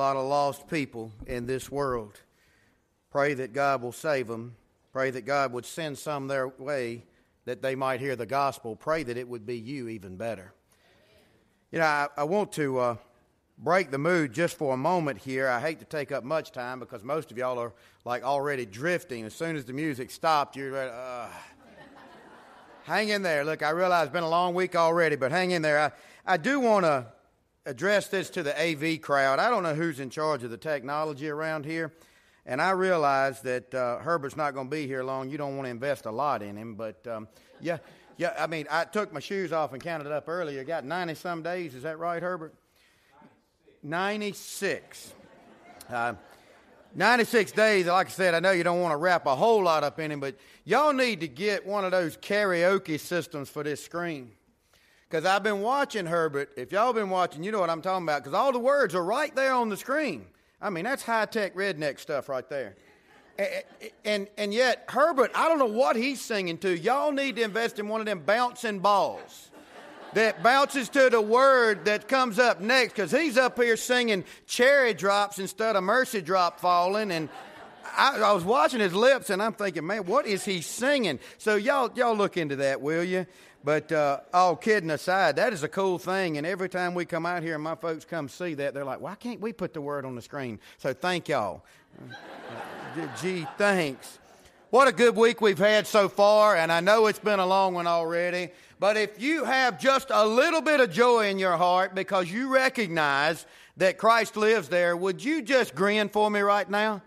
Lot of lost people in this world. Pray that God will save them. Pray that God would send some their way that they might hear the gospel. Pray that it would be you even better. You know, I, I want to uh, break the mood just for a moment here. I hate to take up much time because most of y'all are like already drifting. As soon as the music stopped, you're ready. Uh, hang in there. Look, I realize it's been a long week already, but hang in there. I, I do want to address this to the AV crowd. I don't know who's in charge of the technology around here. And I realize that uh, Herbert's not going to be here long. You don't want to invest a lot in him, but um, yeah, yeah. I mean, I took my shoes off and counted it up earlier. Got ninety some days. Is that right, Herbert? Ninety six. Uh, 96 days, like I said, I know you don't want to wrap a whole lot up in him, but y'all need to get one of those karaoke systems for this screen. Because I've been watching Herbert. If y'all been watching, you know what I'm talking about, because all the words are right there on the screen. I mean, that's high tech redneck stuff right there. And, and, and yet, Herbert, I don't know what he's singing to. Y'all need to invest in one of them bouncing balls that bounces to the word that comes up next because he's up here singing cherry drops instead of mercy drop falling. And I, I, was watching his lips and I'm thinking, man, what is he singing? So y'all, y'all look into that, will you? But uh, all kidding aside, that is a cool thing. And every time we come out here and my folks come see that, they're like, why can't we put the word on the screen? So thank y'all. Gee, thanks. What a good week we've had so far. And I know it's been a long one already. But if you have just a little bit of joy in your heart because you recognize that Christ lives there, would you just grin for me right now?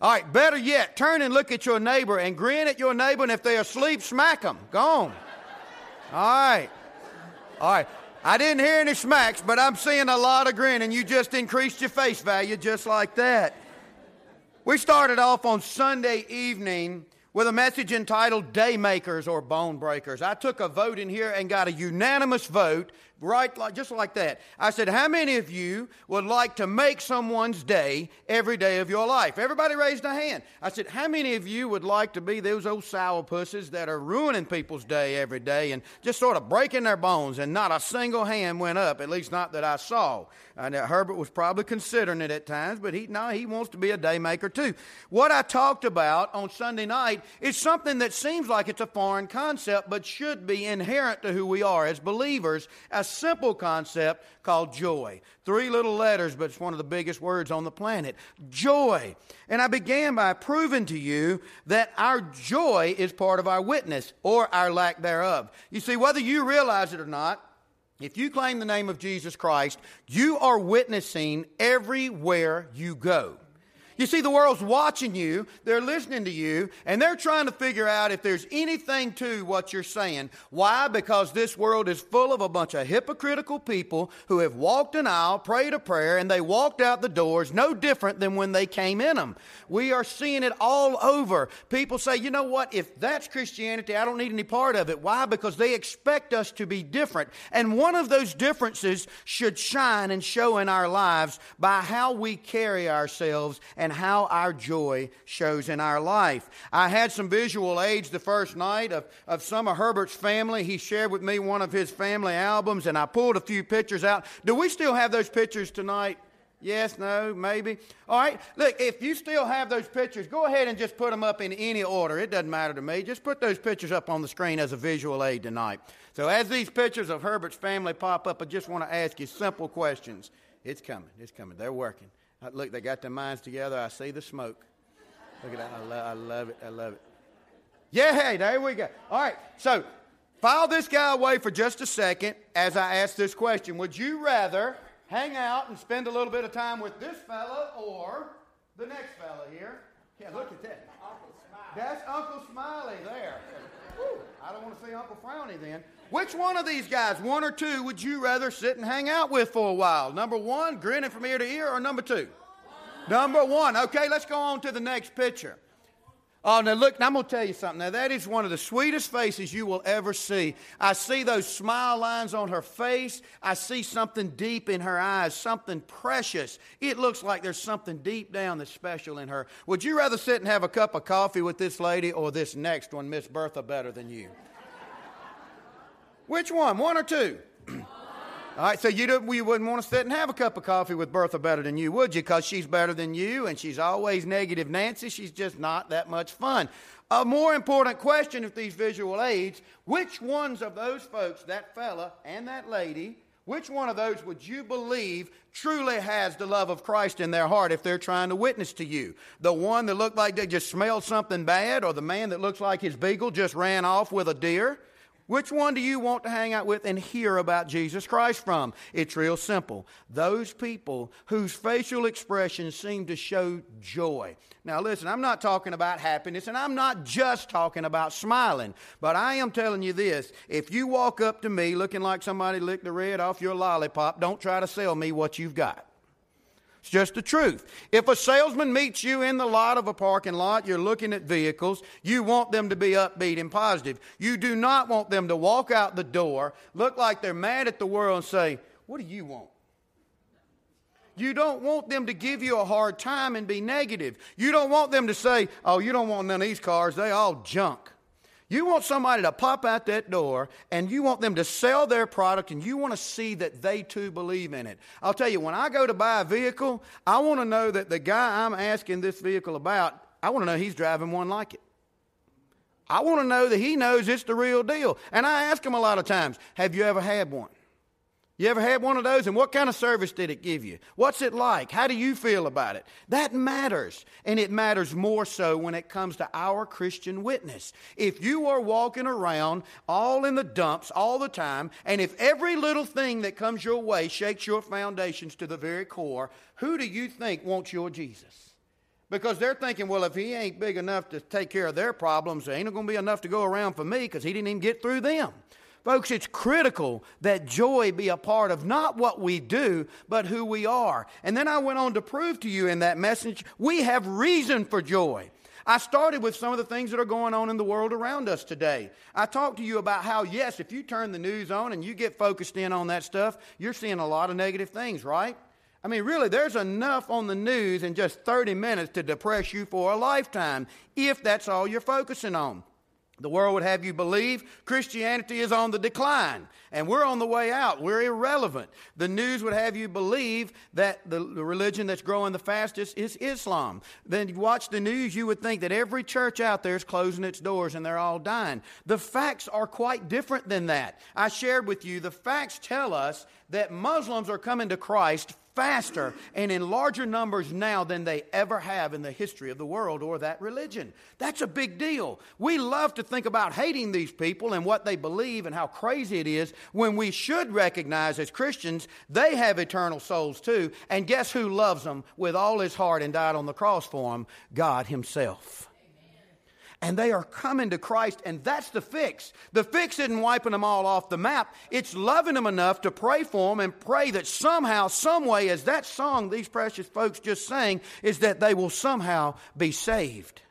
All right, better yet, turn and look at your neighbor and grin at your neighbor, and if they're asleep, smack them. Go on. All right. All right. I didn't hear any smacks, but I'm seeing a lot of grinning. You just increased your face value just like that. We started off on Sunday evening with a message entitled Daymakers or Bone Breakers. I took a vote in here and got a unanimous vote right like, just like that. I said, How many of you would like to make someone's day every day of your life? Everybody raised a hand. I said, How many of you would like to be those old sourpusses that are ruining people's day every day and just sort of breaking their bones? And not a single hand went up, at least not that I saw. And Herbert was probably considering it at times, but he no, he wants to be a day maker too. What I talked about on Sunday night is something that seems like it's a foreign concept, but should be inherent to who we are as believers, as simple concept called joy. Three little letters, but it's one of the biggest words on the planet. Joy. And I began by proving to you that our joy is part of our witness or our lack thereof. You see, whether you realize it or not, if you claim the name of Jesus Christ, you are witnessing everywhere you go. You see, the world's watching you, they're listening to you, and they're trying to figure out if there's anything to what you're saying. Why? Because this world is full of a bunch of hypocritical people who have walked an aisle, prayed a prayer, and they walked out the doors no different than when they came in them. We are seeing it all over. People say, you know what? If that's Christianity, I don't need any part of it. Why? Because they expect us to be different. And one of those differences should shine and show in our lives by how we carry ourselves and and how our joy shows in our life. I had some visual aids the first night of, of some of Herbert's family. He shared with me one of his family albums, and I pulled a few pictures out. Do we still have those pictures tonight? Yes, no, maybe. All right. Look, if you still have those pictures, go ahead and just put them up in any order. It doesn't matter to me. Just put those pictures up on the screen as a visual aid tonight. So, as these pictures of Herbert's family pop up, I just want to ask you simple questions. It's coming. It's coming. They're working. Look, they got their minds together. I see the smoke. Look at that. I, lo- I love it. I love it. Yeah, hey, there we go. All right. So, file this guy away for just a second as I ask this question. Would you rather hang out and spend a little bit of time with this fella or the next fella here? Yeah, look at that. Uncle Smiley. That's Uncle Smiley there. Whew, I don't want see Uncle Frowny then. Which one of these guys, one or two, would you rather sit and hang out with for a while? Number one, grinning from ear to ear, or number two? Number one. Okay, let's go on to the next picture. Oh, now look, I'm going to tell you something. Now, that is one of the sweetest faces you will ever see. I see those smile lines on her face. I see something deep in her eyes, something precious. It looks like there's something deep down that's special in her. Would you rather sit and have a cup of coffee with this lady or this next one, Miss Bertha, better than you? Which one? One or two? All right, so you, don't, you wouldn't want to sit and have a cup of coffee with Bertha better than you, would you? Because she's better than you and she's always negative Nancy. She's just not that much fun. A more important question with these visual aids which ones of those folks, that fella and that lady, which one of those would you believe truly has the love of Christ in their heart if they're trying to witness to you? The one that looked like they just smelled something bad, or the man that looks like his beagle just ran off with a deer? Which one do you want to hang out with and hear about Jesus Christ from? It's real simple. Those people whose facial expressions seem to show joy. Now, listen, I'm not talking about happiness and I'm not just talking about smiling, but I am telling you this. If you walk up to me looking like somebody licked the red off your lollipop, don't try to sell me what you've got. It's just the truth. If a salesman meets you in the lot of a parking lot, you're looking at vehicles, you want them to be upbeat and positive. You do not want them to walk out the door, look like they're mad at the world, and say, What do you want? You don't want them to give you a hard time and be negative. You don't want them to say, Oh, you don't want none of these cars, they all junk. You want somebody to pop out that door and you want them to sell their product and you want to see that they too believe in it. I'll tell you, when I go to buy a vehicle, I want to know that the guy I'm asking this vehicle about, I want to know he's driving one like it. I want to know that he knows it's the real deal. And I ask him a lot of times, Have you ever had one? You ever had one of those? And what kind of service did it give you? What's it like? How do you feel about it? That matters. And it matters more so when it comes to our Christian witness. If you are walking around all in the dumps all the time, and if every little thing that comes your way shakes your foundations to the very core, who do you think wants your Jesus? Because they're thinking, well, if he ain't big enough to take care of their problems, there ain't going to be enough to go around for me because he didn't even get through them. Folks, it's critical that joy be a part of not what we do, but who we are. And then I went on to prove to you in that message we have reason for joy. I started with some of the things that are going on in the world around us today. I talked to you about how, yes, if you turn the news on and you get focused in on that stuff, you're seeing a lot of negative things, right? I mean, really, there's enough on the news in just 30 minutes to depress you for a lifetime if that's all you're focusing on. The world would have you believe Christianity is on the decline and we're on the way out. We're irrelevant. The news would have you believe that the, religion that's growing the fastest is Islam. Then you watch the news, you would think that every church out there is closing its doors and they're all dying. The facts are quite different than that. I shared with you, the facts tell us that Muslims are coming to Christ faster and in larger numbers now than they ever have in the history of the world or that religion. That's a big deal. We love to think about hating these people and what they believe and how crazy it is when we should recognize as Christians they have eternal souls too. And guess who loves them with all his heart and died on the cross for them? God Himself and they are coming to Christ, and that's the fix. The fix isn't wiping them all off the map, it's loving them enough to pray for them and pray that somehow, some way, as that song these precious folks just sang, is that they will somehow be saved.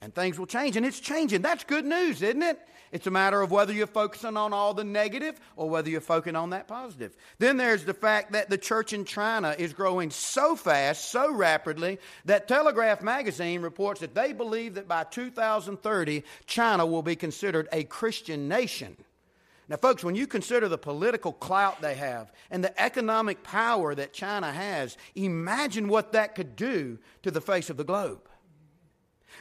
And things will change, and it's changing. That's good news, isn't it? It's a matter of whether you're focusing on all the negative or whether you're focusing on that positive. Then there's the fact that the church in China is growing so fast, so rapidly, that Telegraph magazine reports that they believe that by 2030, China will be considered a Christian nation. Now, folks, when you consider the political clout they have and the economic power that China has, imagine what that could do to the face of the globe.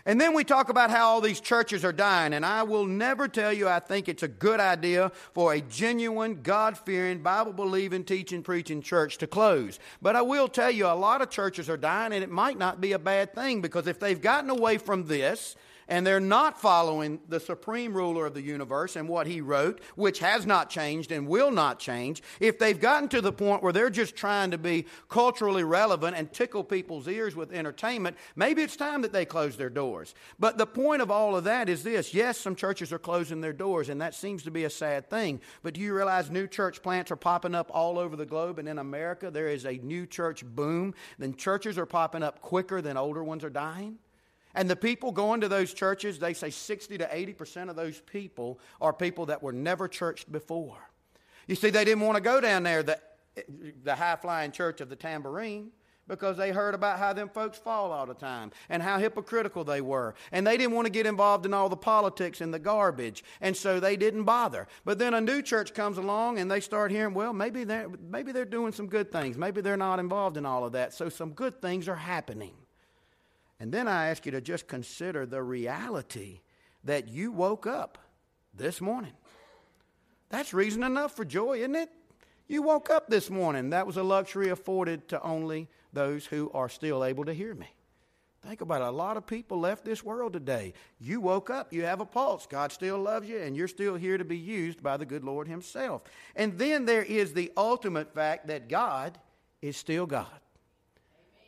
And then we talk about how all these churches are dying. And I will never tell you I think it's a good idea for a genuine, God fearing, Bible believing, teaching, preaching church to close. But I will tell you a lot of churches are dying, and it might not be a bad thing because if they've gotten away from this, and they're not following the supreme ruler of the universe and what he wrote, which has not changed and will not change, if they've gotten to the point where they're just trying to be culturally relevant and tickle people's ears with entertainment, maybe it's time that they close their doors. But the point of all of that is this yes, some churches are closing their doors, and that seems to be a sad thing. But do you realize new church plants are popping up all over the globe? And in America, there is a new church boom. Then churches are popping up quicker than older ones are dying. And the people going to those churches, they say 60 to 80% of those people are people that were never churched before. You see, they didn't want to go down there, the, the high flying church of the tambourine. because they heard about how them folks fall all the time and how hypocritical they were. And they didn't want to get involved in all the politics and the garbage, and so they didn't bother. But then a new church comes along and they start hearing, well, maybe they're, maybe they're doing some good things. Maybe they're not involved in all of that. So some good things are happening. And then I ask you to just consider the reality that you woke up this morning. That's reason enough for joy, isn't it? You woke up this morning. That was a luxury afforded to only those who are still able to hear me. Think about it. A lot of people left this world today. You woke up, you have a pulse. God still loves you, and you're still here to be used by the good Lord Himself. And then there is the ultimate fact that God is still God.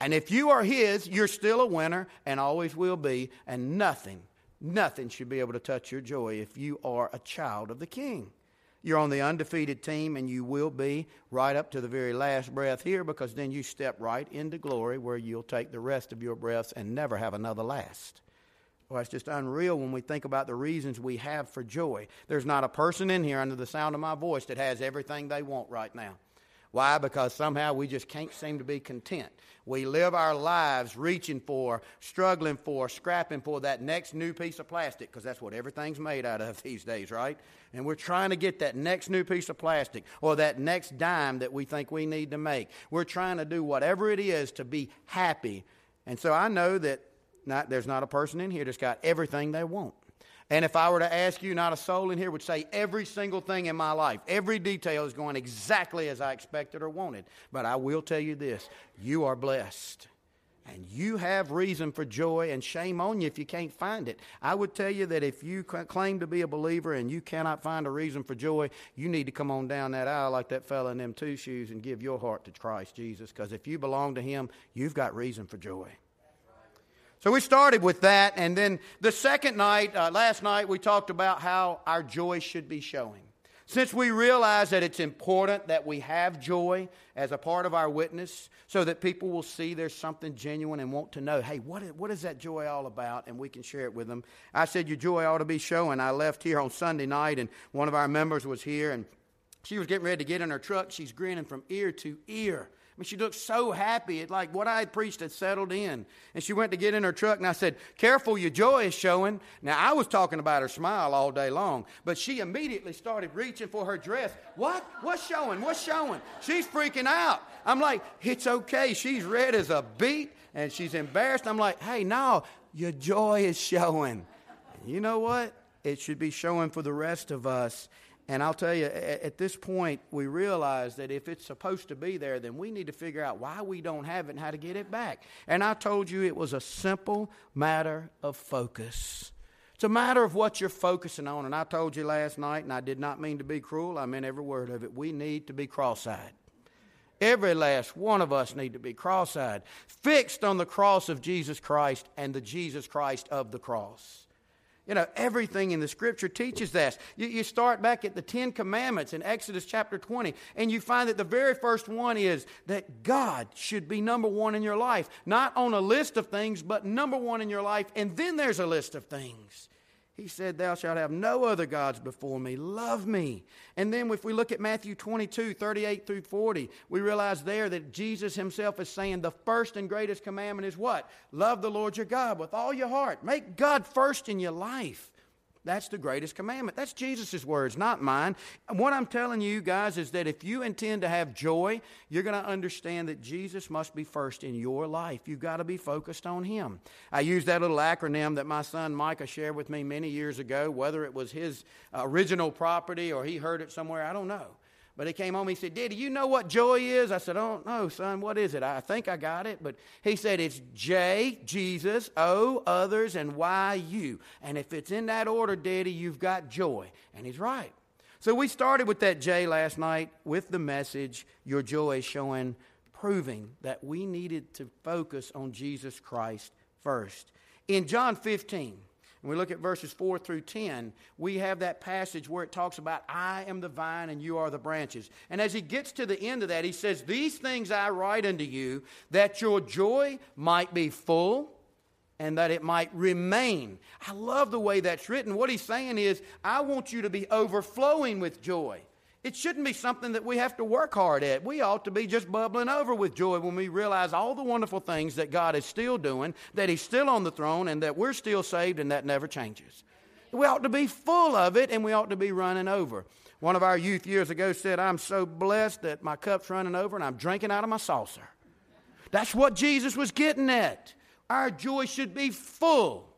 And if you are His, you're still a winner and always will be, and nothing, nothing should be able to touch your joy if you are a child of the King. You're on the undefeated team, and you will be right up to the very last breath here because then you step right into glory where you'll take the rest of your breaths and never have another last. Well, it's just unreal when we think about the reasons we have for joy. There's not a person in here under the sound of my voice that has everything they want right now. Why? Because somehow we just can't seem to be content. We live our lives reaching for, struggling for, scrapping for that next new piece of plastic, because that's what everything's made out of these days, right? And we're trying to get that next new piece of plastic or that next dime that we think we need to make. We're trying to do whatever it is to be happy. And so I know that not, there's not a person in here that's got everything they want. And if I were to ask you, not a soul in here would say every single thing in my life, every detail is going exactly as I expected or wanted. But I will tell you this you are blessed. And you have reason for joy, and shame on you if you can't find it. I would tell you that if you claim to be a believer and you cannot find a reason for joy, you need to come on down that aisle like that fella in them two shoes and give your heart to Christ Jesus. Because if you belong to Him, you've got reason for joy. So we started with that, and then the second night, uh, last night, we talked about how our joy should be showing. Since we realize that it's important that we have joy as a part of our witness so that people will see there's something genuine and want to know, hey, what is, what is that joy all about? And we can share it with them. I said, your joy ought to be showing. I left here on Sunday night, and one of our members was here, and she was getting ready to get in her truck. She's grinning from ear to ear I mean, she looked so happy. It like what I had preached had settled in. And she went to get in her truck, and I said, Careful, your joy is showing. Now, I was talking about her smile all day long, but she immediately started reaching for her dress. What? What's showing? What's showing? She's freaking out. I'm like, It's okay. She's red as a beet, and she's embarrassed. I'm like, Hey, no, your joy is showing. You know what? It should be showing for the rest of us. And I'll tell you, at this point, we realize that if it's supposed to be there, then we need to figure out why we don't have it and how to get it back. And I told you it was a simple matter of focus. It's a matter of what you're focusing on. And I told you last night, and I did not mean to be cruel, I meant every word of it. We need to be cross eyed. Every last one of us need to be cross eyed, fixed on the cross of Jesus Christ and the Jesus Christ of the cross. You know, everything in the scripture teaches that. You, you, start back at the Ten Commandments in Exodus chapter 20, and you find that the very first one is that God should be number one in your life. Not on a list of things, but number one in your life. And then there's a list of things. He said, Thou shalt have no other gods before me. Love me. And then if we look at Matthew 22, 38 through 40, we realize there that Jesus himself is saying the first and greatest commandment is what? Love the Lord your God with all your heart. Make God first in your life. That's the greatest commandment. That's Jesus' words, not mine. what I'm telling you guys is that if you intend to have joy, you're going to understand that Jesus must be first in your life. You've got to be focused on Him. I used that little acronym that my son Micah shared with me many years ago, whether it was his uh, original property or he heard it somewhere, I don't know. But he came home, and he said, Daddy, you know what joy is? I said, Oh, no, son, what is it? I think I got it. But he said, It's J, Jesus, O, others, and Y, you. And if it's in that order, Daddy, you've got joy. And he's right. So we started with that J last night with the message, Your joy showing, proving that we needed to focus on Jesus Christ first. In John 15, and we look at verses 4 through 10, we have that passage where it talks about, I am the vine and you are the branches. And as he gets to the end of that, he says, These things I write unto you, that your joy might be full and that it might remain. I love the way that's written. What he's saying is, I want you to be overflowing with joy. It shouldn't be something that we have to work hard at. We ought to be just bubbling over with joy when we realize all the wonderful things that God is still doing, that He's still on the throne, and that we're still saved, and that never changes. We ought to be full of it, and we ought to be running over. One of our youth years ago said, I'm so blessed that my cup's running over and I'm drinking out of my saucer. That's what Jesus was getting at. Our joy should be full.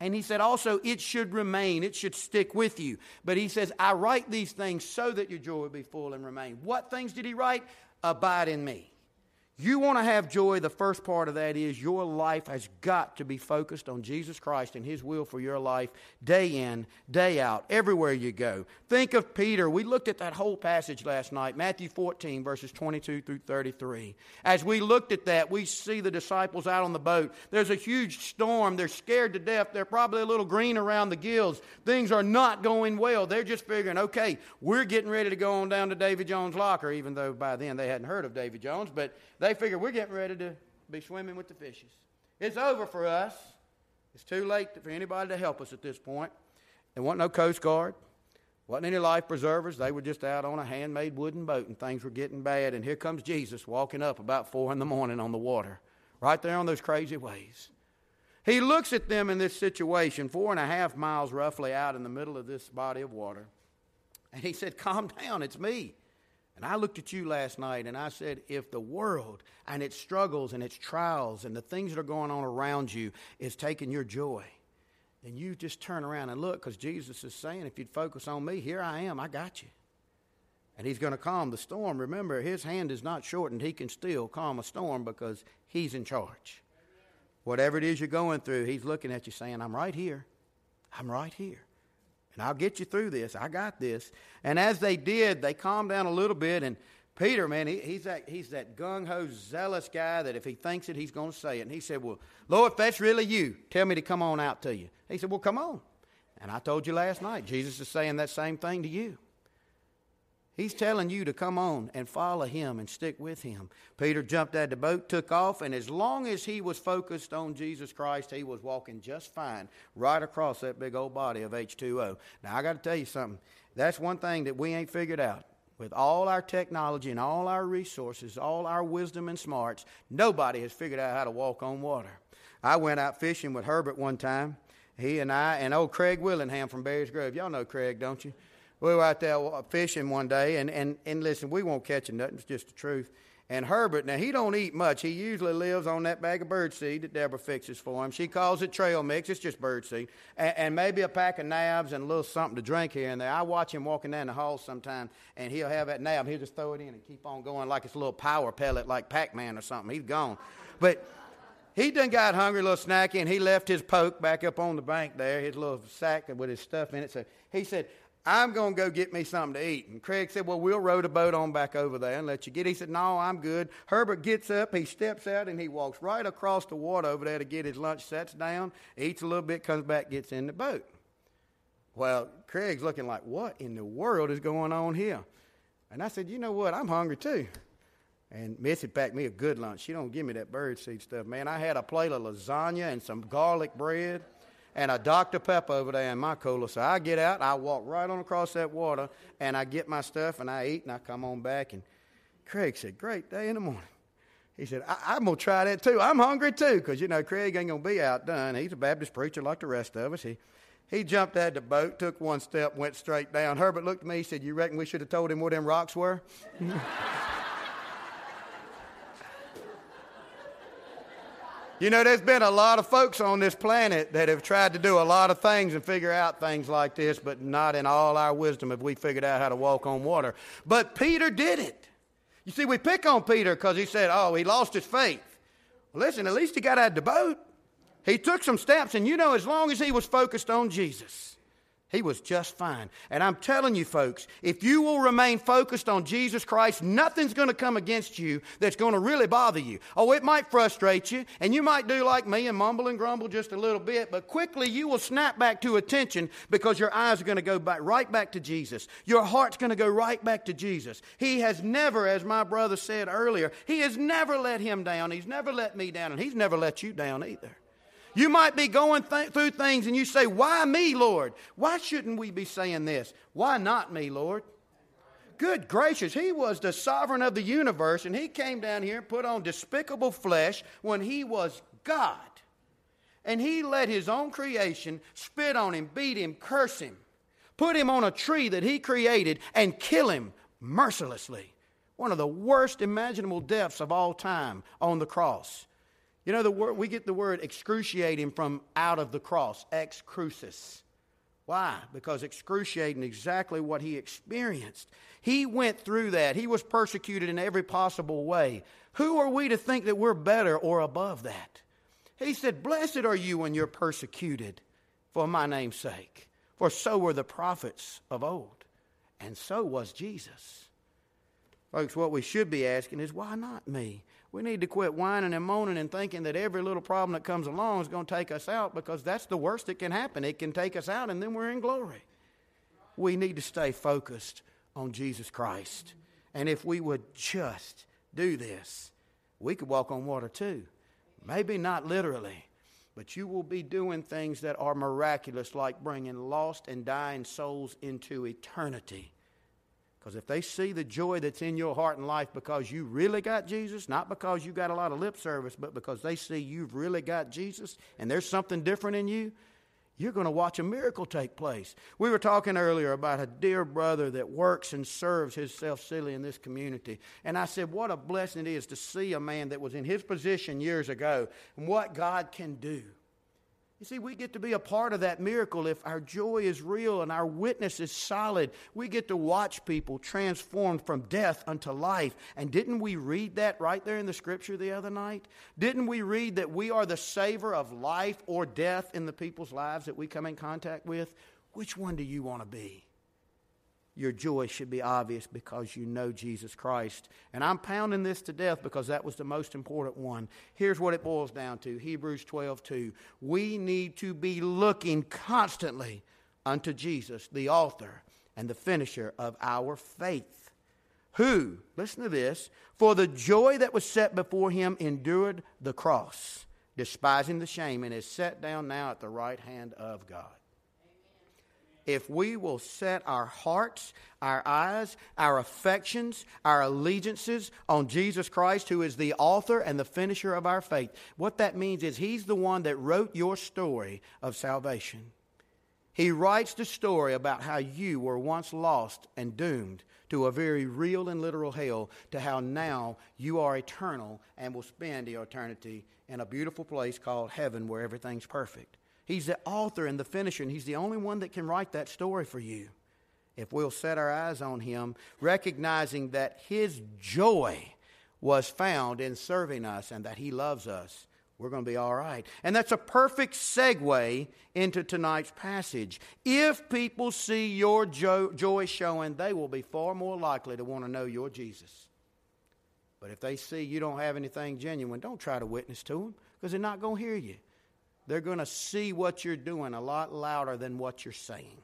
And he said also, it should remain, it should stick with you. But he says, I write these things so that your joy be full and remain. What things did he write? Abide in me. You want to have joy, the first part of that is your life has got to be focused on Jesus Christ and His will for your life day in, day out, everywhere you go. Think of Peter. We looked at that whole passage last night, Matthew 14, verses 22 through 33. As we looked at that, we see the disciples out on the boat. There's a huge storm. They're scared to death. They're probably a little green around the gills. Things are not going well. They're just figuring, okay, we're getting ready to go on down to Davy Jones' locker, even though by then they hadn't heard of Davy Jones, but they figure we're getting ready to be swimming with the fishes. It's over for us. It's too late for anybody to help us at this point. There wasn't no Coast Guard, wasn't any life preservers. They were just out on a handmade wooden boat, and things were getting bad. And here comes Jesus walking up about four in the morning on the water, right there on those crazy waves. He looks at them in this situation, four and a half miles roughly out in the middle of this body of water, and he said, Calm down, it's me. And I looked at you last night and I said, if the world and its struggles and its trials and the things that are going on around you is taking your joy, then you just turn around and look because Jesus is saying, if you'd focus on me, here I am, I got you. And he's going to calm the storm. Remember, his hand is not shortened. He can still calm a storm because he's in charge. Whatever it is you're going through, he's looking at you saying, I'm right here. I'm right here. And I'll get you through this. I got this. And as they did, they calmed down a little bit. And Peter, man, he, he's that, he's that gung ho, zealous guy that if he thinks it, he's going to say it. And he said, Well, Lord, if that's really you, tell me to come on out to you. He said, Well, come on. And I told you last night, Jesus is saying that same thing to you. He's telling you to come on and follow him and stick with him. Peter jumped out of the boat, took off, and as long as he was focused on Jesus Christ, he was walking just fine right across that big old body of H2O. Now, I got to tell you something. That's one thing that we ain't figured out. With all our technology and all our resources, all our wisdom and smarts, nobody has figured out how to walk on water. I went out fishing with Herbert one time. He and I, and old Craig Willingham from Berry's Grove. Y'all know Craig, don't you? We were out there uh, fishing one day, and, and, and listen, we won't catch nothing. It's just the truth. And Herbert, now he don't eat much. He usually lives on that bag of bird seed that Deborah fixes for him. She calls it trail mix. It's just bird seed. And, and maybe a pack of nabs and a little something to drink here and there. I watch him walking down the hall sometime, and he'll have that nab. He'll just throw it in and keep on going like it's a little power pellet like Pac-Man or something. He's gone. But he done got hungry, a little snacky, and he left his poke back up on the bank there, his little sack with his stuff in it. So he said, I'm going to go get me something to eat. And Craig said, Well, we'll row the boat on back over there and let you get. He said, No, I'm good. Herbert gets up, he steps out, and he walks right across the water over there to get his lunch, sets down, eats a little bit, comes back, gets in the boat. Well, Craig's looking like, What in the world is going on here? And I said, You know what? I'm hungry too. And Missy packed me a good lunch. She don't give me that bird seed stuff, man. I had a plate of lasagna and some garlic bread and a Dr. Pepper over there in my cooler. So I get out, I walk right on across that water, and I get my stuff, and I eat, and I come on back. And Craig said, Great day in the morning. He said, I- am going to try that too. I'm hungry too, because, you know, Craig ain't going to be outdone. He's a Baptist preacher like the rest of us. He, he jumped out of the boat, took one step, went straight down. Herbert looked at me, he said, You reckon we should have told him where them rocks were? You know, there's been a lot of folks on this planet that have tried to do a lot of things and figure out things like this, but not in all our wisdom have we figured out how to walk on water. But Peter did it. You see, we pick on Peter because he said, oh, he lost his faith. Well, listen, at least he got out of the boat. He took some steps, and you know, as long as he was focused on Jesus, he was just fine. And I'm telling you, folks, if you will remain focused on Jesus Christ, nothing's going to come against you that's going to really bother you. Oh, it might frustrate you, and you might do like me and mumble and grumble just a little bit, but quickly you will snap back to attention because your eyes are going to go back, right back to Jesus. Your heart's going to go right back to Jesus. He has never, as my brother said earlier, he has never let him down. He's never let me down, and he's never let you down either. You might be going th- through things and you say, Why me, Lord? Why shouldn't we be saying this? Why not me, Lord? good gracious, he was the sovereign of the universe, and he came down here and put on despicable flesh when he was God. And he let his own creation spit on him, beat him, curse him, put him on a tree that he created, and kill him mercilessly. One of the worst imaginable deaths of all time on the cross. You know, the word, we get the word excruciating from out of the cross, ex crucis. Why? Because excruciating exactly what he experienced. He went through that. He was persecuted in every possible way. Who are we to think that we're better or above that? He said, Blessed are you when you're persecuted for my name's sake, for so were the prophets of old, and so was Jesus. Folks, what we should be asking is, why not me? We need to quit whining and moaning and thinking that every little problem that comes along is going to take us out because that's the worst that can happen. It can take us out and then we're in glory. We need to stay focused on Jesus Christ. And if we would just do this, we could walk on water too. Maybe not literally, but you will be doing things that are miraculous, like bringing lost and dying souls into eternity. Because if they see the joy that's in your heart and life because you really got Jesus, not because you got a lot of lip service, but because they see you've really got Jesus and there's something different in you, you're going to watch a miracle take place. We were talking earlier about a dear brother that works and serves himself silly in this community. And I said, what a blessing it is to see a man that was in his position years ago and what God can do. You see, we get to be a part of that miracle if our joy is real and our witness is solid. We get to watch people transformed from death unto life. And didn't we read that right there in the scripture the other night? Didn't we read that we are the savor of life or death in the people's lives that we come in contact with? Which one do you want to be? Your joy should be obvious because you know Jesus Christ. And I'm pounding this to death because that was the most important one. Here's what it boils down to Hebrews 12 2. We need to be looking constantly unto Jesus, the author and the finisher of our faith. Who, listen to this, for the joy that was set before him endured the cross, despising the shame, and is set down now at the right hand of God if we will set our hearts, our eyes, our affections, our allegiances on Jesus Christ, who is the author and the finisher of our faith. What that means is He's the one that wrote your story of salvation. He writes the story about how you were once lost and doomed to a very real and literal hell, to how now you are eternal and will spend eternity in a beautiful place called heaven where everything's perfect. He's the author and the finisher, and He's the only one that can write that story for you. If we'll set our eyes on Him, recognizing that His joy was found in serving us and that He loves us, we're going to be all right. And that's a perfect segue into tonight's passage. If people see your jo- joy showing, they will be far more likely to want to know your Jesus. But if they see you don't have anything genuine, don't try to witness to them because they're not going to hear you they're going to see what you're doing a lot louder than what you're saying.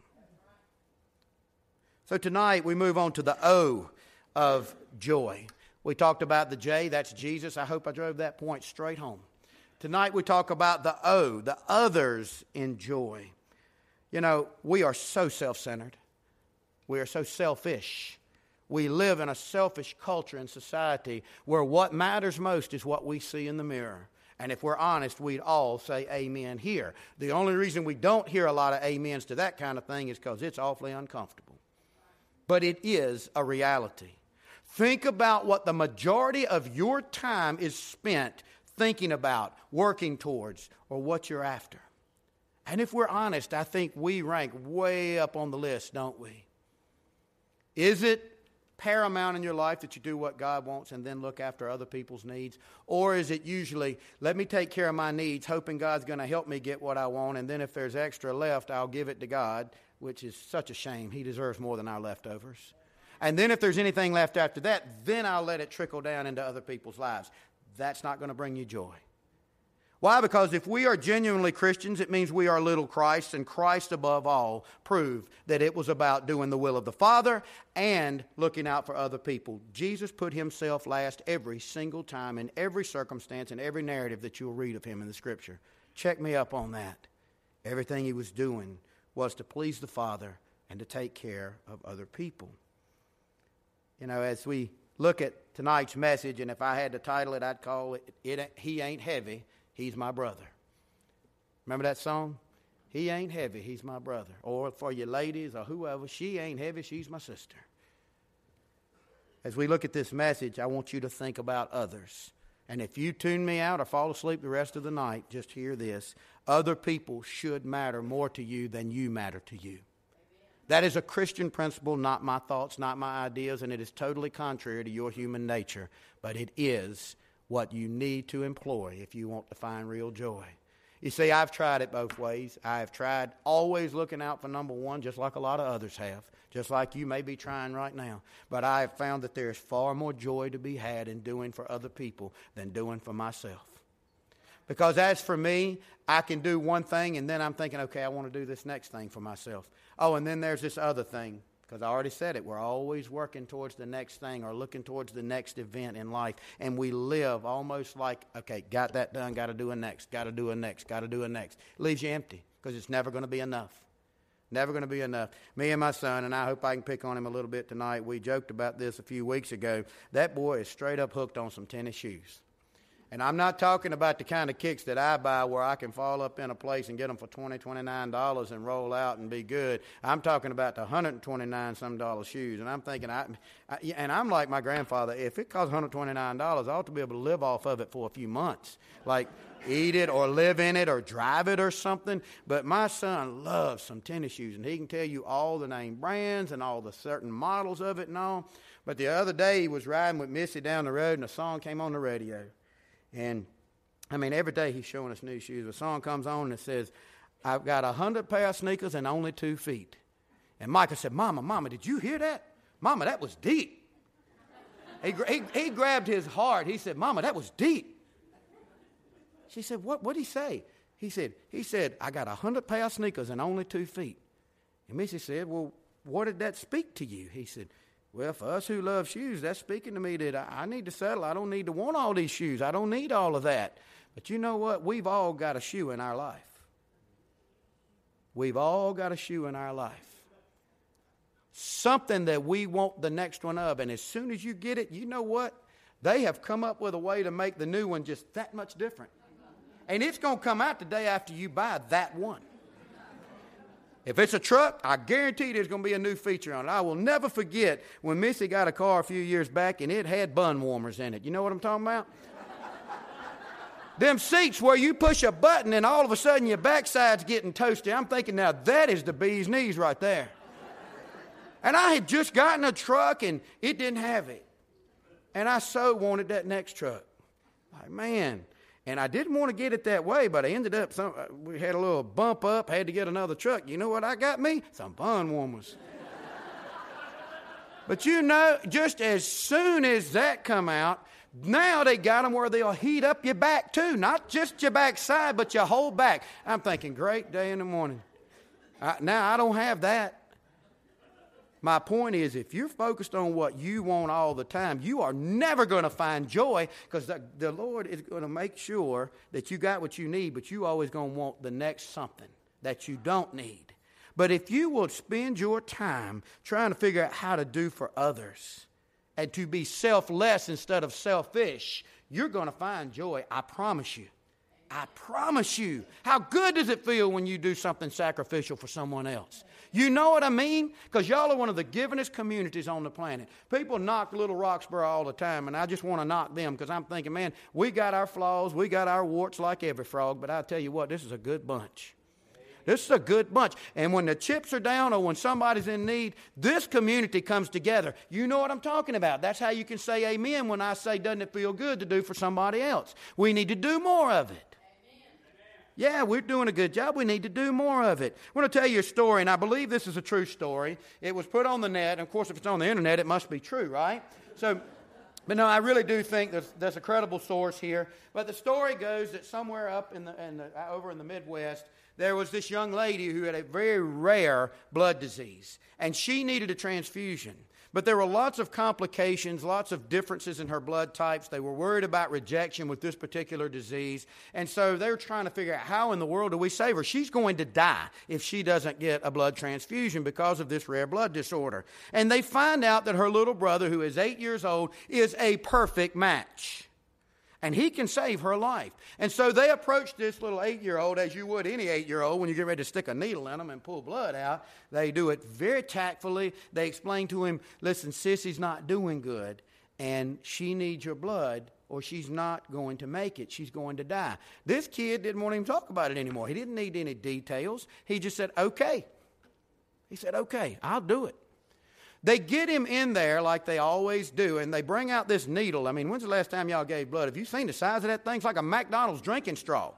So tonight we move on to the O of joy. We talked about the J, that's Jesus. I hope I drove that point straight home. Tonight we talk about the O, the others in joy. You know, we are so self centered, we are so selfish. We live in a selfish culture and society where what matters most is what we see in the mirror. And if we're honest, we'd all say amen here. The only reason we don't hear a lot of amens to that kind of thing is because it's awfully uncomfortable. But it is a reality. Think about what the majority of your time is spent thinking about, working towards, or what you're after. And if we're honest, I think we rank way up on the list, don't we? Is it paramount in your life that you do what God wants and then look after other people's needs? Or is it usually, let me take care of my needs, hoping God's going to help me get what I want, and then if there's extra left, I'll give it to God, which is such a shame. He deserves more than our leftovers. And then if there's anything left after that, then I'll let it trickle down into other people's lives. That's not going to bring you joy. Why? Because if we are genuinely Christians, it means we are little Christ, and Christ above all proved that it was about doing the will of the Father and looking out for other people. Jesus put himself last every single time in every circumstance and every narrative that you'll read of him in the Scripture. Check me up on that. Everything he was doing was to please the Father and to take care of other people. You know, as we look at tonight's message, and if I had to title it, I'd call it, it He Ain't Heavy, He's My Brother. Remember that song? He ain't heavy, he's my brother. Or for you ladies or whoever, she ain't heavy, she's my sister. As we look at this message, I want you to think about others. And if you tune me out or fall asleep the rest of the night, just hear this. Other people should matter more to you than you matter to you. That is a Christian principle, not my thoughts, not my ideas, and it is totally contrary to your human nature. But it is what you need to employ if you want to find real joy. You see, I've tried it both ways. I have tried always looking out for number one, just like a lot of others have, just like you may be trying right now. But I have found that there is far more joy to be had in doing for other people than doing for myself. Because as for me, I can do one thing and then I'm thinking, okay, I want to do this next thing for myself. Oh, and then there's this other thing because I already said it. We're always working towards the next thing or looking towards the next event in life. And we live almost like, okay, got that done, got to do a next, got to do a next, got to do a next. Leaves you empty because it's never going to be enough. Never going to be enough. Me and my son, and I hope I can pick on him a little bit tonight. We joked about this a few weeks ago. That boy is straight up hooked on some tennis shoes. And I'm not talking about the kind of kicks that I buy where I can fall up in a place and get them for $20, $29 and roll out and be good. I'm talking about the 129 some dollar shoes. And I'm thinking, I, I, and I'm like my grandfather, if it costs $129, I ought to be able to live off of it for a few months. Like, eat it or live in it or drive it or something. But my son loves some tennis shoes, and he can tell you all the name brands and all the certain models of it and all. But the other day, he was riding with Missy down the road, and a song came on the radio. And I mean, every day he's showing us new shoes. A song comes on that says, I've got a hundred pair of sneakers and only two feet. And Micah said, Mama, Mama, did you hear that? Mama, that was deep. he, he, he grabbed his heart. He said, Mama, that was deep. She said, What did he say? He said, he said, I got a hundred pair of sneakers and only two feet. And Missy said, Well, what did that speak to you? He said, well, for us who love shoes, that's speaking to me that I, need to settle. I don't need to want all these shoes. I don't need all of that. But you know what? We've all got a shoe in our life. We've all got a shoe in our life. Something that we want the next one of. And as soon as you get it, you know what? They have come up with a way to make the new one just that much different. And it's going to come out the day after you buy that one. If it's a truck, I guarantee there's going to be a new feature on it. I will never forget when Missy got a car a few years back and it had bun warmers in it. You know what I'm talking about? Them seats where you push a button and all of a sudden your backside's getting toasty. I'm thinking, now that is the bee's knees right there. And I had just gotten a truck and it didn't have it. And I so wanted that next truck. Like, man, and I didn't want to get it that way, but I ended up, some, uh, we had a little bump up, had to get another truck. You know what I got me? Some bun warmers. but you know, just as soon as that come out, now they got them where they'll heat up your back too, not just your backside, but your whole back. I'm thinking, great day in the morning. I, now I don't have that. My point is, if you're focused on what you want all the time, you are never going to find joy because the, the Lord is going to make sure that you got what you need, but you always going to want the next something that you don't need. But if you will spend your time trying to figure out how to do for others and to be selfless instead of selfish, you're going to find joy. I promise you. I promise you. How good does it feel when you do something sacrificial for someone else? You know what I mean? Because y'all are one of the givingest communities on the planet. People knock Little Roxboro all the time, and I just want to knock them because I'm thinking, man, we got our flaws, we got our warts like every frog, but I tell you what, this is a good bunch. This is a good bunch. And when the chips are down or when somebody's in need, this community comes together. You know what I'm talking about. That's how you can say amen when I say, doesn't it feel good to do for somebody else? We need to do more of it. Yeah, we're doing a good job. We need to do more of it. I want to tell you a story, and I believe this is a true story. It was put on the net, and of course, if it's on the internet, it must be true, right? So, but no, I really do think there's, there's a credible source here. But the story goes that somewhere up in the, in the uh, over in the Midwest, there was this young lady who had a very rare blood disease, and she needed a transfusion. But there were lots of complications, lots of differences in her blood types. They were worried about rejection with this particular disease. And so they were trying to figure out how in the world do we save her? She's going to die if she doesn't get a blood transfusion because of this rare blood disorder. And they find out that her little brother, who is eight years old, is a perfect match and he can save her life. And so they approached this little eight year old as you would any eight year old when you get ready to stick a needle in them and pull blood out. They do it very tactfully. They explain to him, listen, Sissy's not doing good, and she needs your blood. Or she's not going to make it. She's going to die. This kid didn't want to even talk about it anymore. He didn't need any details. He just said, okay. He said, okay, I'll do it. They get him in there like they always do, and they bring out this needle. I mean, when's the last time y'all gave blood? Have you seen the size of that thing? It's like a McDonald's drinking straw.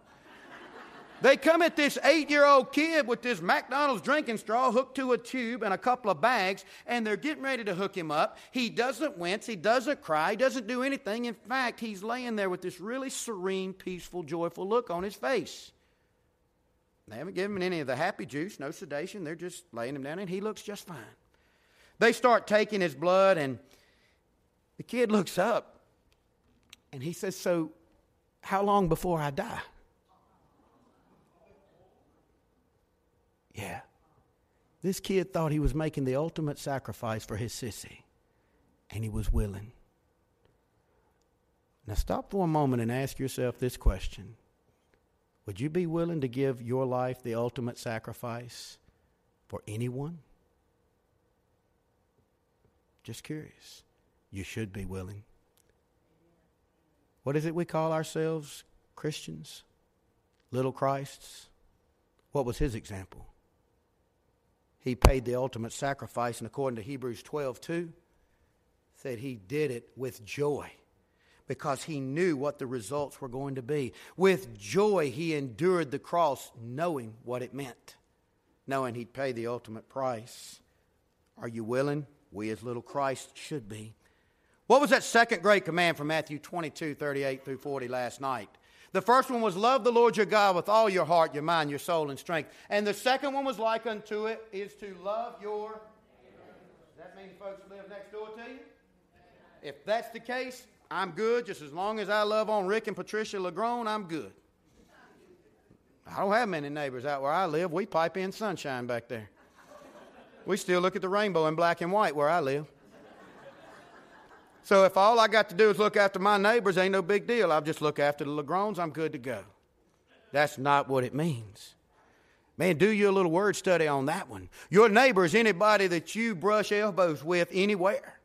they come at this eight year old kid with this McDonald's drinking straw hooked to a tube and a couple of bags, and they're getting ready to hook him up. He doesn't wince, he doesn't cry, he doesn't do anything. In fact, he's laying there with this really serene, peaceful, joyful look on his face. They haven't given him any of the happy juice, no sedation. They're just laying him down, and he looks just fine. They start taking his blood, and the kid looks up and he says, So, how long before I die? Yeah. This kid thought he was making the ultimate sacrifice for his sissy, and he was willing. Now, stop for a moment and ask yourself this question Would you be willing to give your life the ultimate sacrifice for anyone? Just curious. You should be willing. What is it we call ourselves? Christians? Little Christs? What was his example? He paid the ultimate sacrifice, and according to Hebrews 12 2, said he did it with joy because he knew what the results were going to be. With joy, he endured the cross, knowing what it meant, knowing he'd pay the ultimate price. Are you willing? We as little Christ should be. What was that second great command from Matthew 22, 38 through 40 last night? The first one was love the Lord your God with all your heart, your mind, your soul, and strength. And the second one was like unto it is to love your. Does that mean folks live next door to you? If that's the case, I'm good. Just as long as I love on Rick and Patricia Lagrone, I'm good. I don't have many neighbors out where I live. We pipe in sunshine back there. We still look at the rainbow in black and white where I live. So if all I got to do is look after my neighbors, ain't no big deal. I'll just look after the Lagrones, I'm good to go. That's not what it means. Man, do you a little word study on that one. Your neighbor is anybody that you brush elbows with anywhere.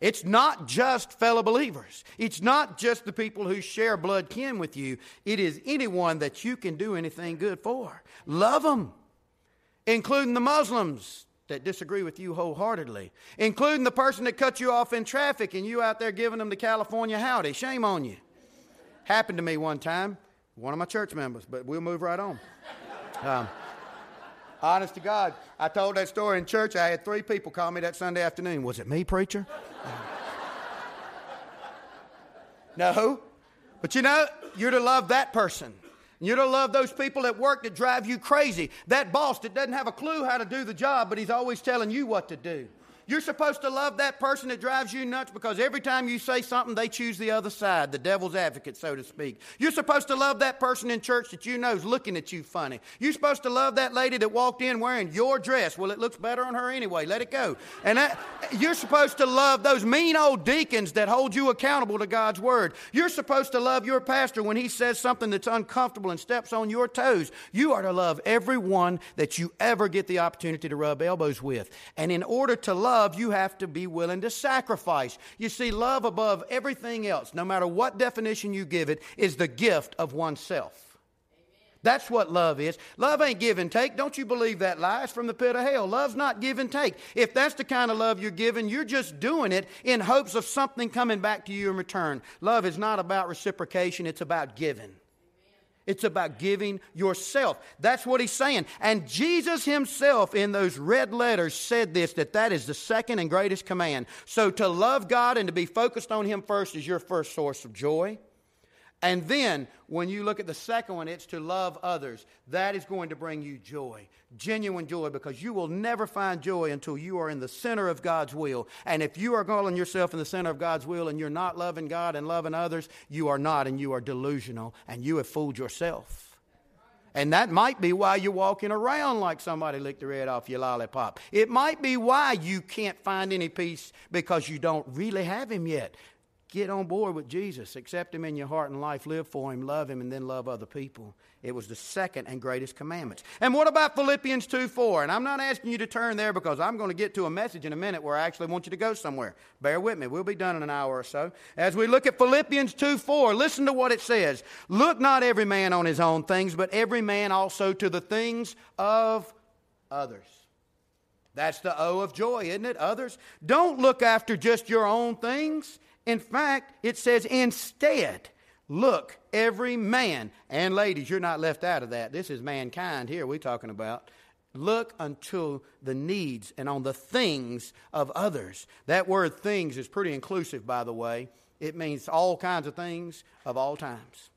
It's not just fellow believers. It's not just the people who share blood kin with you. It is anyone that you can do anything good for. Love them, including the Muslims, that disagree with you wholeheartedly, including the person that cut you off in traffic and you out there giving them the California howdy. Shame on you. Happened to me one time, one of my church members, but we'll move right on. Um, honest to God, I told that story in church. I had three people call me that Sunday afternoon. Was it me, preacher? no. But you know, you're to love that person. You don't love those people at work that drive you crazy. That boss that doesn't have a clue how to do the job, but he's always telling you what to do. You're supposed to love that person that drives you nuts because every time you say something, they choose the other side, the devil's advocate, so to speak. You're supposed to love that person in church that you know is looking at you funny. You're supposed to love that lady that walked in wearing your dress. Well, it looks better on her anyway. Let it go. And that, you're supposed to love those mean old deacons that hold you accountable to God's word. You're supposed to love your pastor when he says something that's uncomfortable and steps on your toes. You are to love everyone that you ever get the opportunity to rub elbows with. And in order to love, love, you have to be willing to sacrifice. You see, love above everything else, no matter what definition you give it, is the gift of oneself. That's what love is. Love ain't give and take. Don't you believe that lie? It's from the pit of hell. Love's not give and take. If that's the kind of love you're giving, you're just doing it in hopes of something coming back to you in return. Love is not about reciprocation, it's about giving. It's about giving yourself. That's what he's saying. And Jesus himself in those red letters said this that that is the second and greatest command. So to love God and to be focused on him first is your first source of joy. And then, when you look at the second one, it's to love others. That is going to bring you joy, genuine joy, because you will never find joy until you are in the center of God's will. And if you are calling yourself in the center of God's will and you're not loving God and loving others, you are not, and you are delusional, and you have fooled yourself. And that might be why you're walking around like somebody licked the red off your lollipop. It might be why you can't find any peace because you don't really have Him yet. Get on board with Jesus. Accept Him in your heart and life. Live for Him. Love Him and then love other people. It was the second and greatest commandment. And what about Philippians 2 4? And I'm not asking you to turn there because I'm going to get to a message in a minute where I actually want you to go somewhere. Bear with me. We'll be done in an hour or so. As we look at Philippians 2 4, listen to what it says. Look not every man on his own things, but every man also to the things of others. That's the O of joy, isn't it? Others. Don't look after just your own things. In fact, it says instead, look, every man, and ladies, you're not left out of that. This is mankind here we're talking about. Look unto the needs and on the things of others. That word things is pretty inclusive, by the way. It means all kinds of things of all times.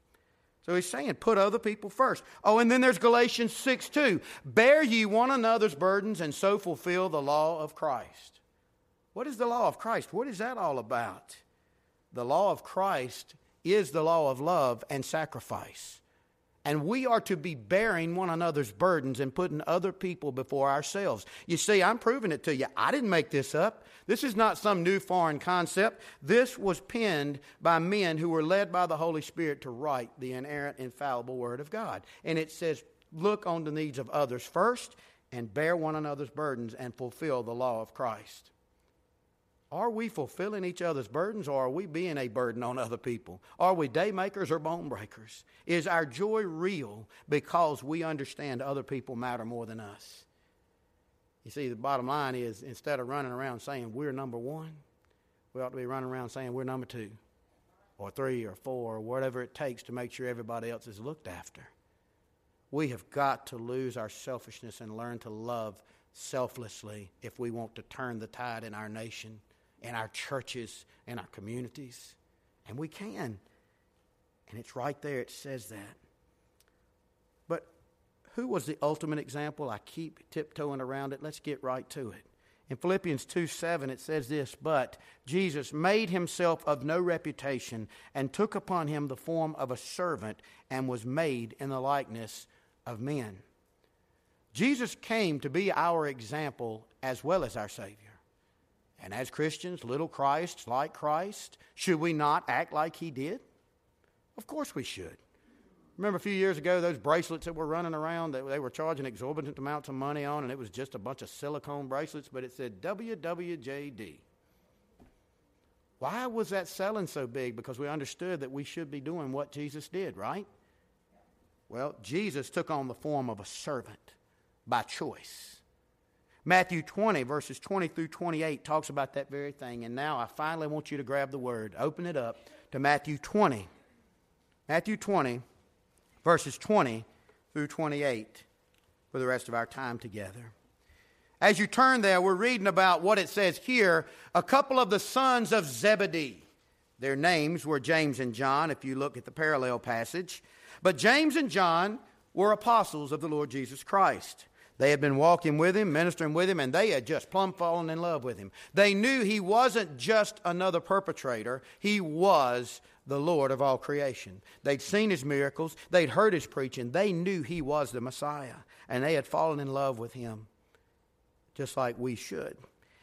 So he's saying, put other people first. Oh, and then there's Galatians 6 2. Bear ye one another's burdens and so fulfill the law of Christ. What is the law of Christ? What is that all about? The law of Christ is the law of love and sacrifice. And we are to be bearing one another's burdens and putting other people before ourselves. You see, I'm proving it to you. I didn't make this up. This is not some new foreign concept. This was penned by men who were led by the Holy Spirit to write the inerrant, infallible Word of God. And it says, look on the needs of others first and bear one another's burdens and fulfill the law of Christ. Are we fulfilling each other's burdens or are we being a burden on other people? Are we day makers or bone breakers? Is our joy real because we understand other people matter more than us? You see, the bottom line is instead of running around saying we're number one, we ought to be running around saying we're number two or three or four or whatever it takes to make sure everybody else is looked after. We have got to lose our selfishness and learn to love selflessly if we want to turn the tide in our nation in our churches, in our communities. And we can. And it's right there, it says that. But who was the ultimate example? I keep tiptoeing around it. Let's get right to it. In Philippians 2 7, it says this But Jesus made himself of no reputation and took upon him the form of a servant and was made in the likeness of men. Jesus came to be our example as well as our Savior. And as Christians, little Christ, like Christ, should we not act like he did? Of course we should. Remember a few years ago, those bracelets that were running around that they were charging exorbitant amounts of money on, and it was just a bunch of silicone bracelets, but it said WWJD. Why was that selling so big? Because we understood that we should be doing what Jesus did, right? Well, Jesus took on the form of a servant by choice. Matthew 20, verses 20 through 28, talks about that very thing. And now I finally want you to grab the word, open it up to Matthew 20. Matthew 20, verses 20 through 28 for the rest of our time together. As you turn there, we're reading about what it says here a couple of the sons of Zebedee. Their names were James and John, if you look at the parallel passage. But James and John were apostles of the Lord Jesus Christ. They had been walking with him, ministering with him, and they had just plumb fallen in love with him. They knew he wasn't just another perpetrator, he was the Lord of all creation. They'd seen his miracles, they'd heard his preaching, they knew he was the Messiah, and they had fallen in love with him, just like we should.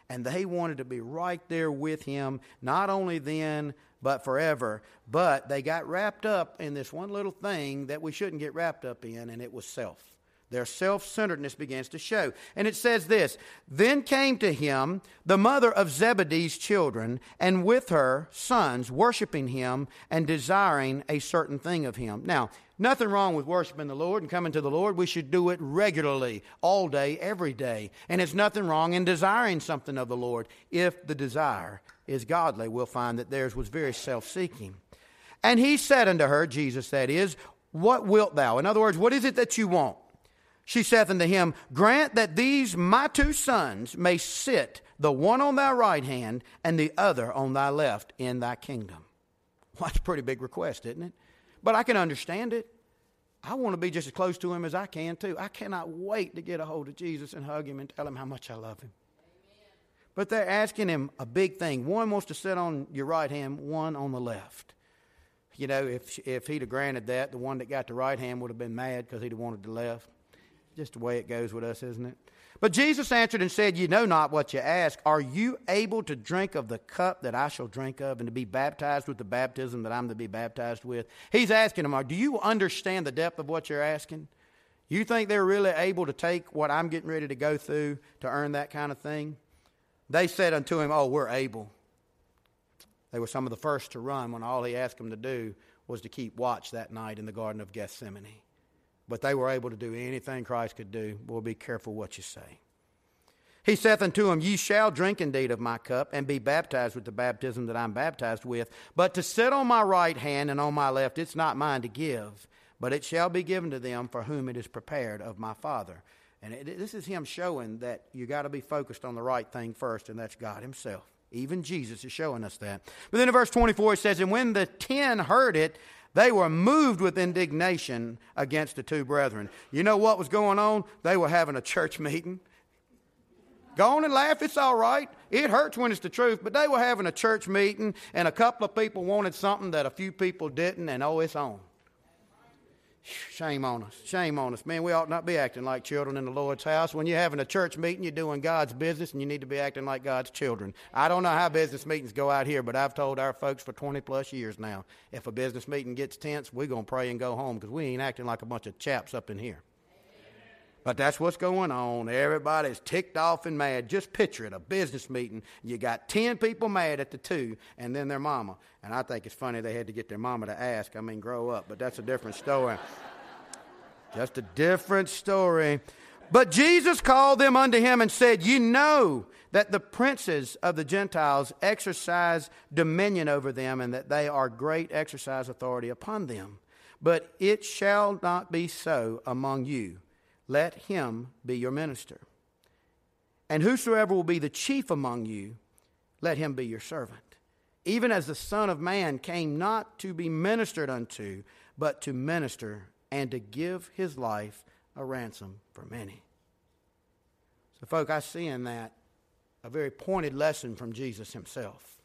And they wanted to be right there with him, not only then, but forever. But they got wrapped up in this one little thing that we shouldn't get wrapped up in, and it was self. Their self centeredness begins to show. And it says this Then came to him the mother of Zebedee's children, and with her sons, worshiping him and desiring a certain thing of him. Now, nothing wrong with worshiping the Lord and coming to the Lord. We should do it regularly, all day, every day. And it's nothing wrong in desiring something of the Lord. If the desire is godly, we'll find that theirs was very self seeking. And he said unto her, Jesus that is, What wilt thou? In other words, what is it that you want? She saith unto him, Grant that these my two sons may sit, the one on thy right hand and the other on thy left in thy kingdom. Well, that's a pretty big request, isn't it? but I can understand it. I want to be just as close to him as I can, too. I cannot wait to get a hold of Jesus and hug him and tell him how much I love him. But they're asking him a big thing. One wants to sit on your right hand, one on the left. You know, if, if he'd have granted that, the one that got the right hand would have been mad because he'd have wanted the left. Just the way it goes with us, isn't it? But Jesus answered and said, You know not what you ask. Are you able to drink of the cup that I shall drink of and to be baptized with the baptism that I'm to be baptized with? He's asking them, Do you understand the depth of what you're asking? You think they're really able to take what I'm getting ready to go through to earn that kind of thing? They said unto him, Oh, we're able. They were some of the first to run when all he asked them to do was to keep watch that night in the Garden of Gethsemane. But they were able to do anything Christ could do. Well, be careful what you say. He saith unto them, Ye shall drink indeed of my cup, and be baptized with the baptism that I'm baptized with. But to sit on my right hand and on my left, it's not mine to give, but it shall be given to them for whom it is prepared of my Father. And it, this is him showing that you got to be focused on the right thing first, and that's God Himself. Even Jesus is showing us that. But then in verse 24 it says, And when the ten heard it, they were moved with indignation against the two brethren. You know what was going on? They were having a church meeting. Go on and laugh, it's all right. It hurts when it's the truth, but they were having a church meeting, and a couple of people wanted something that a few people didn't, and oh, it's on. Shame on us. Shame on us. Man, we ought not be acting like children in the Lord's house. When you're having a church meeting, you're doing God's business, and you need to be acting like God's children. I don't know how business meetings go out here, but I've told our folks for 20 plus years now if a business meeting gets tense, we're going to pray and go home because we ain't acting like a bunch of chaps up in here. But that's what's going on. Everybody's ticked off and mad. Just picture it a business meeting. You got 10 people mad at the two, and then their mama. And I think it's funny they had to get their mama to ask. I mean, grow up. But that's a different story. Just a different story. But Jesus called them unto him and said, You know that the princes of the Gentiles exercise dominion over them, and that they are great exercise authority upon them. But it shall not be so among you let him be your minister. And whosoever will be the chief among you, let him be your servant. Even as the Son of Man came not to be ministered unto, but to minister and to give his life a ransom for many. So, folk, I see in that a very pointed lesson from Jesus himself.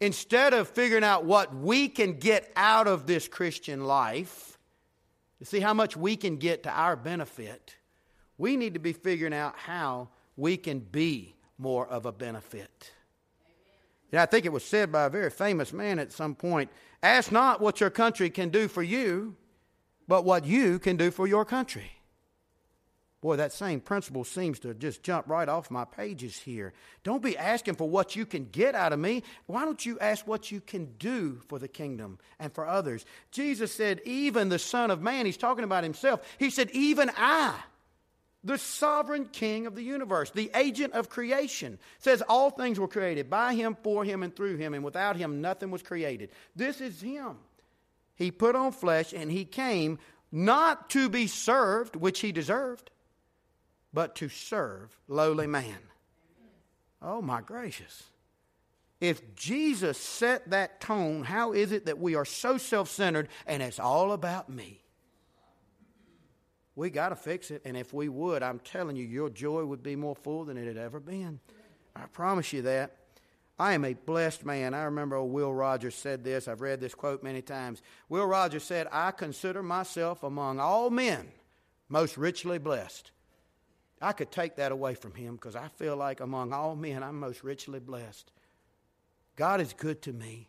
Instead of figuring out what we can get out of this Christian life, to see how much we can get to our benefit, we need to be figuring out how we can be more of a benefit. Yeah, I think it was said by a very famous man at some point ask not what your country can do for you, but what you can do for your country. Boy, that same principle seems to just jump right off my pages here. Don't be asking for what you can get out of me. Why don't you ask what you can do for the kingdom and for others? Jesus said, even the Son of Man, he's talking about himself, he said, even I, the sovereign king of the universe, the agent of creation, says all things were created by him, for him, and through him, and without him nothing was created. This is him. He put on flesh and he came not to be served, which he deserved but to serve lowly man. Oh my gracious. If Jesus set that tone, how is it that we are so self centered and it's all about me? We got to fix it, and if we would, I'm telling you, your joy would be more full than it had ever been. I promise you that. I am a blessed man. I remember old Will Rogers said this. I've read this quote many times. Will Rogers said, I consider myself among all men most richly blessed. I could take that away from him because I feel like among all men, I'm most richly blessed. God is good to me,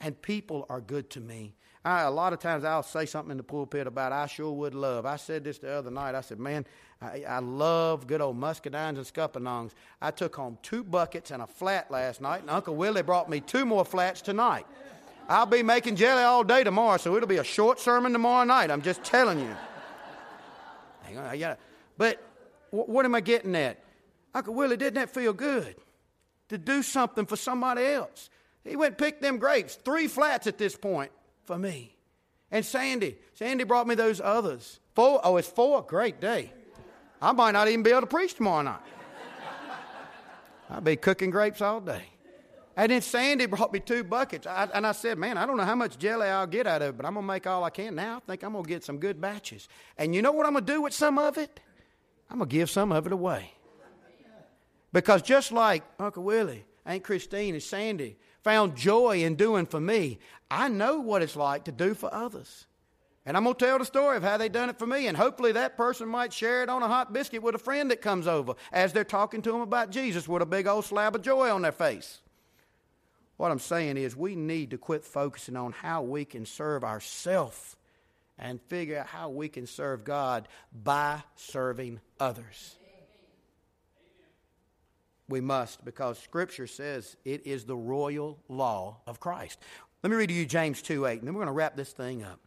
and people are good to me. I, a lot of times I'll say something in the pulpit about I sure would love. I said this the other night. I said, man, I, I love good old muscadines and scuppernongs. I took home two buckets and a flat last night, and Uncle Willie brought me two more flats tonight. I'll be making jelly all day tomorrow, so it'll be a short sermon tomorrow night. I'm just telling you. Hang on, I gotta, but what am I getting at? Uncle Willie, didn't that feel good? To do something for somebody else. He went and picked them grapes, three flats at this point for me. And Sandy, Sandy brought me those others. Four, oh, it's four? Great day. I might not even be able to preach tomorrow night. I'll be cooking grapes all day. And then Sandy brought me two buckets. I, and I said, Man, I don't know how much jelly I'll get out of it, but I'm going to make all I can. Now I think I'm going to get some good batches. And you know what I'm going to do with some of it? I'm going to give some of it away. Because just like Uncle Willie, Aunt Christine, and Sandy found joy in doing for me, I know what it's like to do for others. And I'm going to tell the story of how they done it for me. And hopefully that person might share it on a hot biscuit with a friend that comes over as they're talking to them about Jesus with a big old slab of joy on their face. What I'm saying is we need to quit focusing on how we can serve ourselves and figure out how we can serve God by serving others. We must because Scripture says it is the royal law of Christ. Let me read to you James 2 8, and then we're going to wrap this thing up.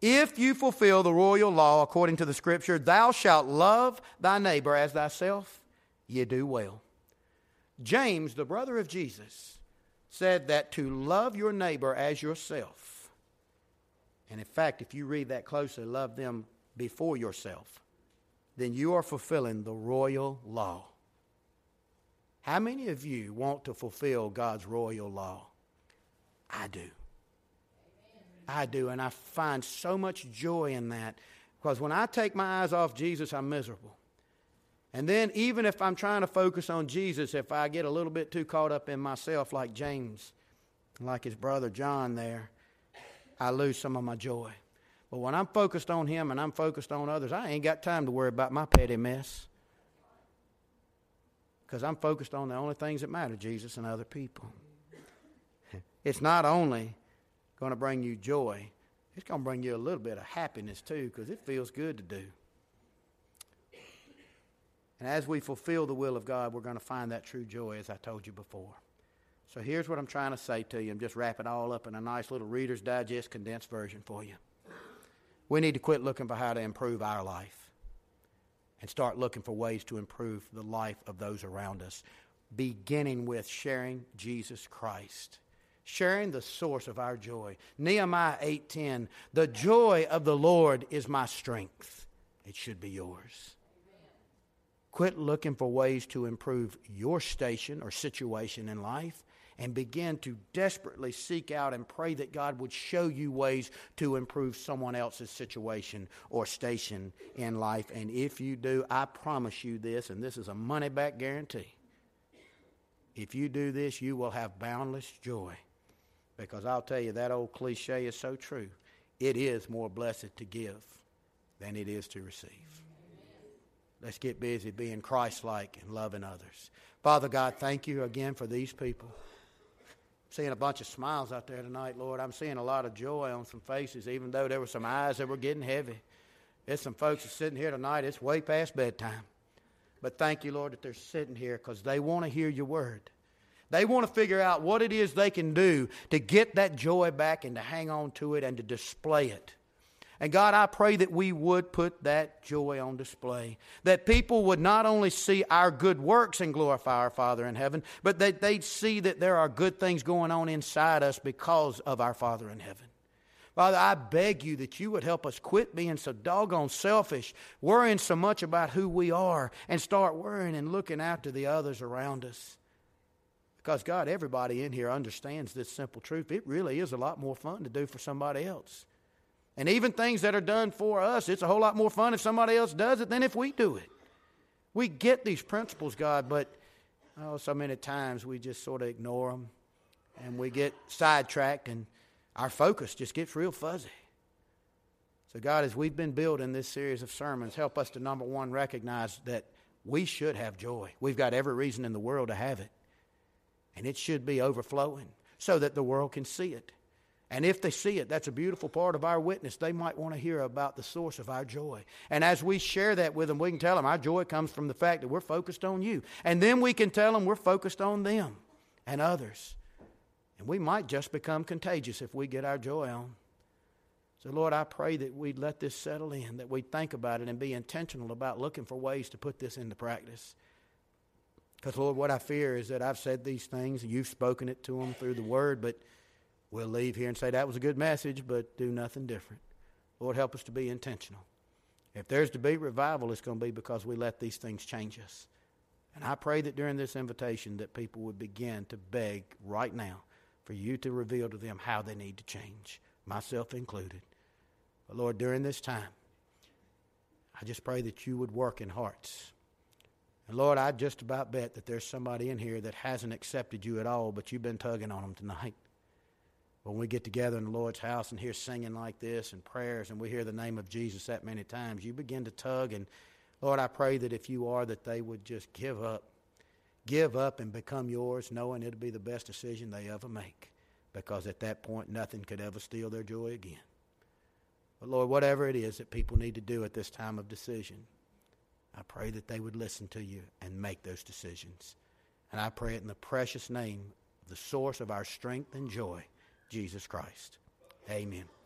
If you fulfill the royal law according to the scripture, thou shalt love thy neighbor as thyself, ye do well. James, the brother of Jesus, said that to love your neighbor as yourself, and in fact, if you read that closely, love them before yourself, then you are fulfilling the royal law. How many of you want to fulfill God's royal law? I do. I do, and I find so much joy in that because when I take my eyes off Jesus, I'm miserable. And then, even if I'm trying to focus on Jesus, if I get a little bit too caught up in myself, like James, like his brother John there, I lose some of my joy. But when I'm focused on him and I'm focused on others, I ain't got time to worry about my petty mess. Because I'm focused on the only things that matter Jesus and other people. It's not only going to bring you joy, it's going to bring you a little bit of happiness too, because it feels good to do. And as we fulfill the will of God, we're going to find that true joy, as I told you before. So here's what I'm trying to say to you. I'm just wrap it all up in a nice little Reader's Digest condensed version for you. We need to quit looking for how to improve our life and start looking for ways to improve the life of those around us, beginning with sharing Jesus Christ sharing the source of our joy. Nehemiah 8:10, "The joy of the Lord is my strength." It should be yours. Quit looking for ways to improve your station or situation in life and begin to desperately seek out and pray that God would show you ways to improve someone else's situation or station in life. And if you do, I promise you this, and this is a money back guarantee. If you do this, you will have boundless joy. Because I'll tell you, that old cliche is so true. It is more blessed to give than it is to receive. Let's get busy being Christ like and loving others. Father God, thank you again for these people. Seeing a bunch of smiles out there tonight, Lord. I'm seeing a lot of joy on some faces, even though there were some eyes that were getting heavy. There's some folks that are sitting here tonight, it's way past bedtime. But thank you, Lord, that they're sitting here because they want to hear your word. They want to figure out what it is they can do to get that joy back and to hang on to it and to display it. And God, I pray that we would put that joy on display. That people would not only see our good works and glorify our Father in heaven, but that they'd see that there are good things going on inside us because of our Father in heaven. Father, I beg you that you would help us quit being so doggone selfish, worrying so much about who we are, and start worrying and looking after the others around us. Because, God, everybody in here understands this simple truth. It really is a lot more fun to do for somebody else. And even things that are done for us, it's a whole lot more fun if somebody else does it than if we do it. We get these principles, God, but oh, so many times we just sort of ignore them and we get sidetracked and our focus just gets real fuzzy. So, God, as we've been building this series of sermons, help us to number one recognize that we should have joy. We've got every reason in the world to have it and it should be overflowing so that the world can see it. And if they see it, that's a beautiful part of our witness. They might want to hear about the source of our joy. And as we share that with them, we can tell them our joy comes from the fact that we're focused on you. And then we can tell them we're focused on them and others. And we might just become contagious if we get our joy on. So, Lord, I pray that we'd let this settle in, that we'd think about it and be intentional about looking for ways to put this into practice. Because, Lord, what I fear is that I've said these things, and you've spoken it to them through the Word, but we'll leave here and say that was a good message, but do nothing different. Lord, help us to be intentional. If there's to be revival, it's going to be because we let these things change us. And I pray that during this invitation that people would begin to beg right now for you to reveal to them how they need to change, myself included. But Lord, during this time, I just pray that you would work in hearts. And Lord, I just about bet that there's somebody in here that hasn't accepted you at all, but you've been tugging on them tonight. When we get together in the Lord's house and hear singing like this and prayers and we hear the name of Jesus that many times, you begin to tug. And Lord, I pray that if you are, that they would just give up. Give up and become yours, knowing it'll be the best decision they ever make. Because at that point, nothing could ever steal their joy again. But Lord, whatever it is that people need to do at this time of decision, I pray that they would listen to you and make those decisions. And I pray it in the precious name of the source of our strength and joy, Jesus Christ. Amen.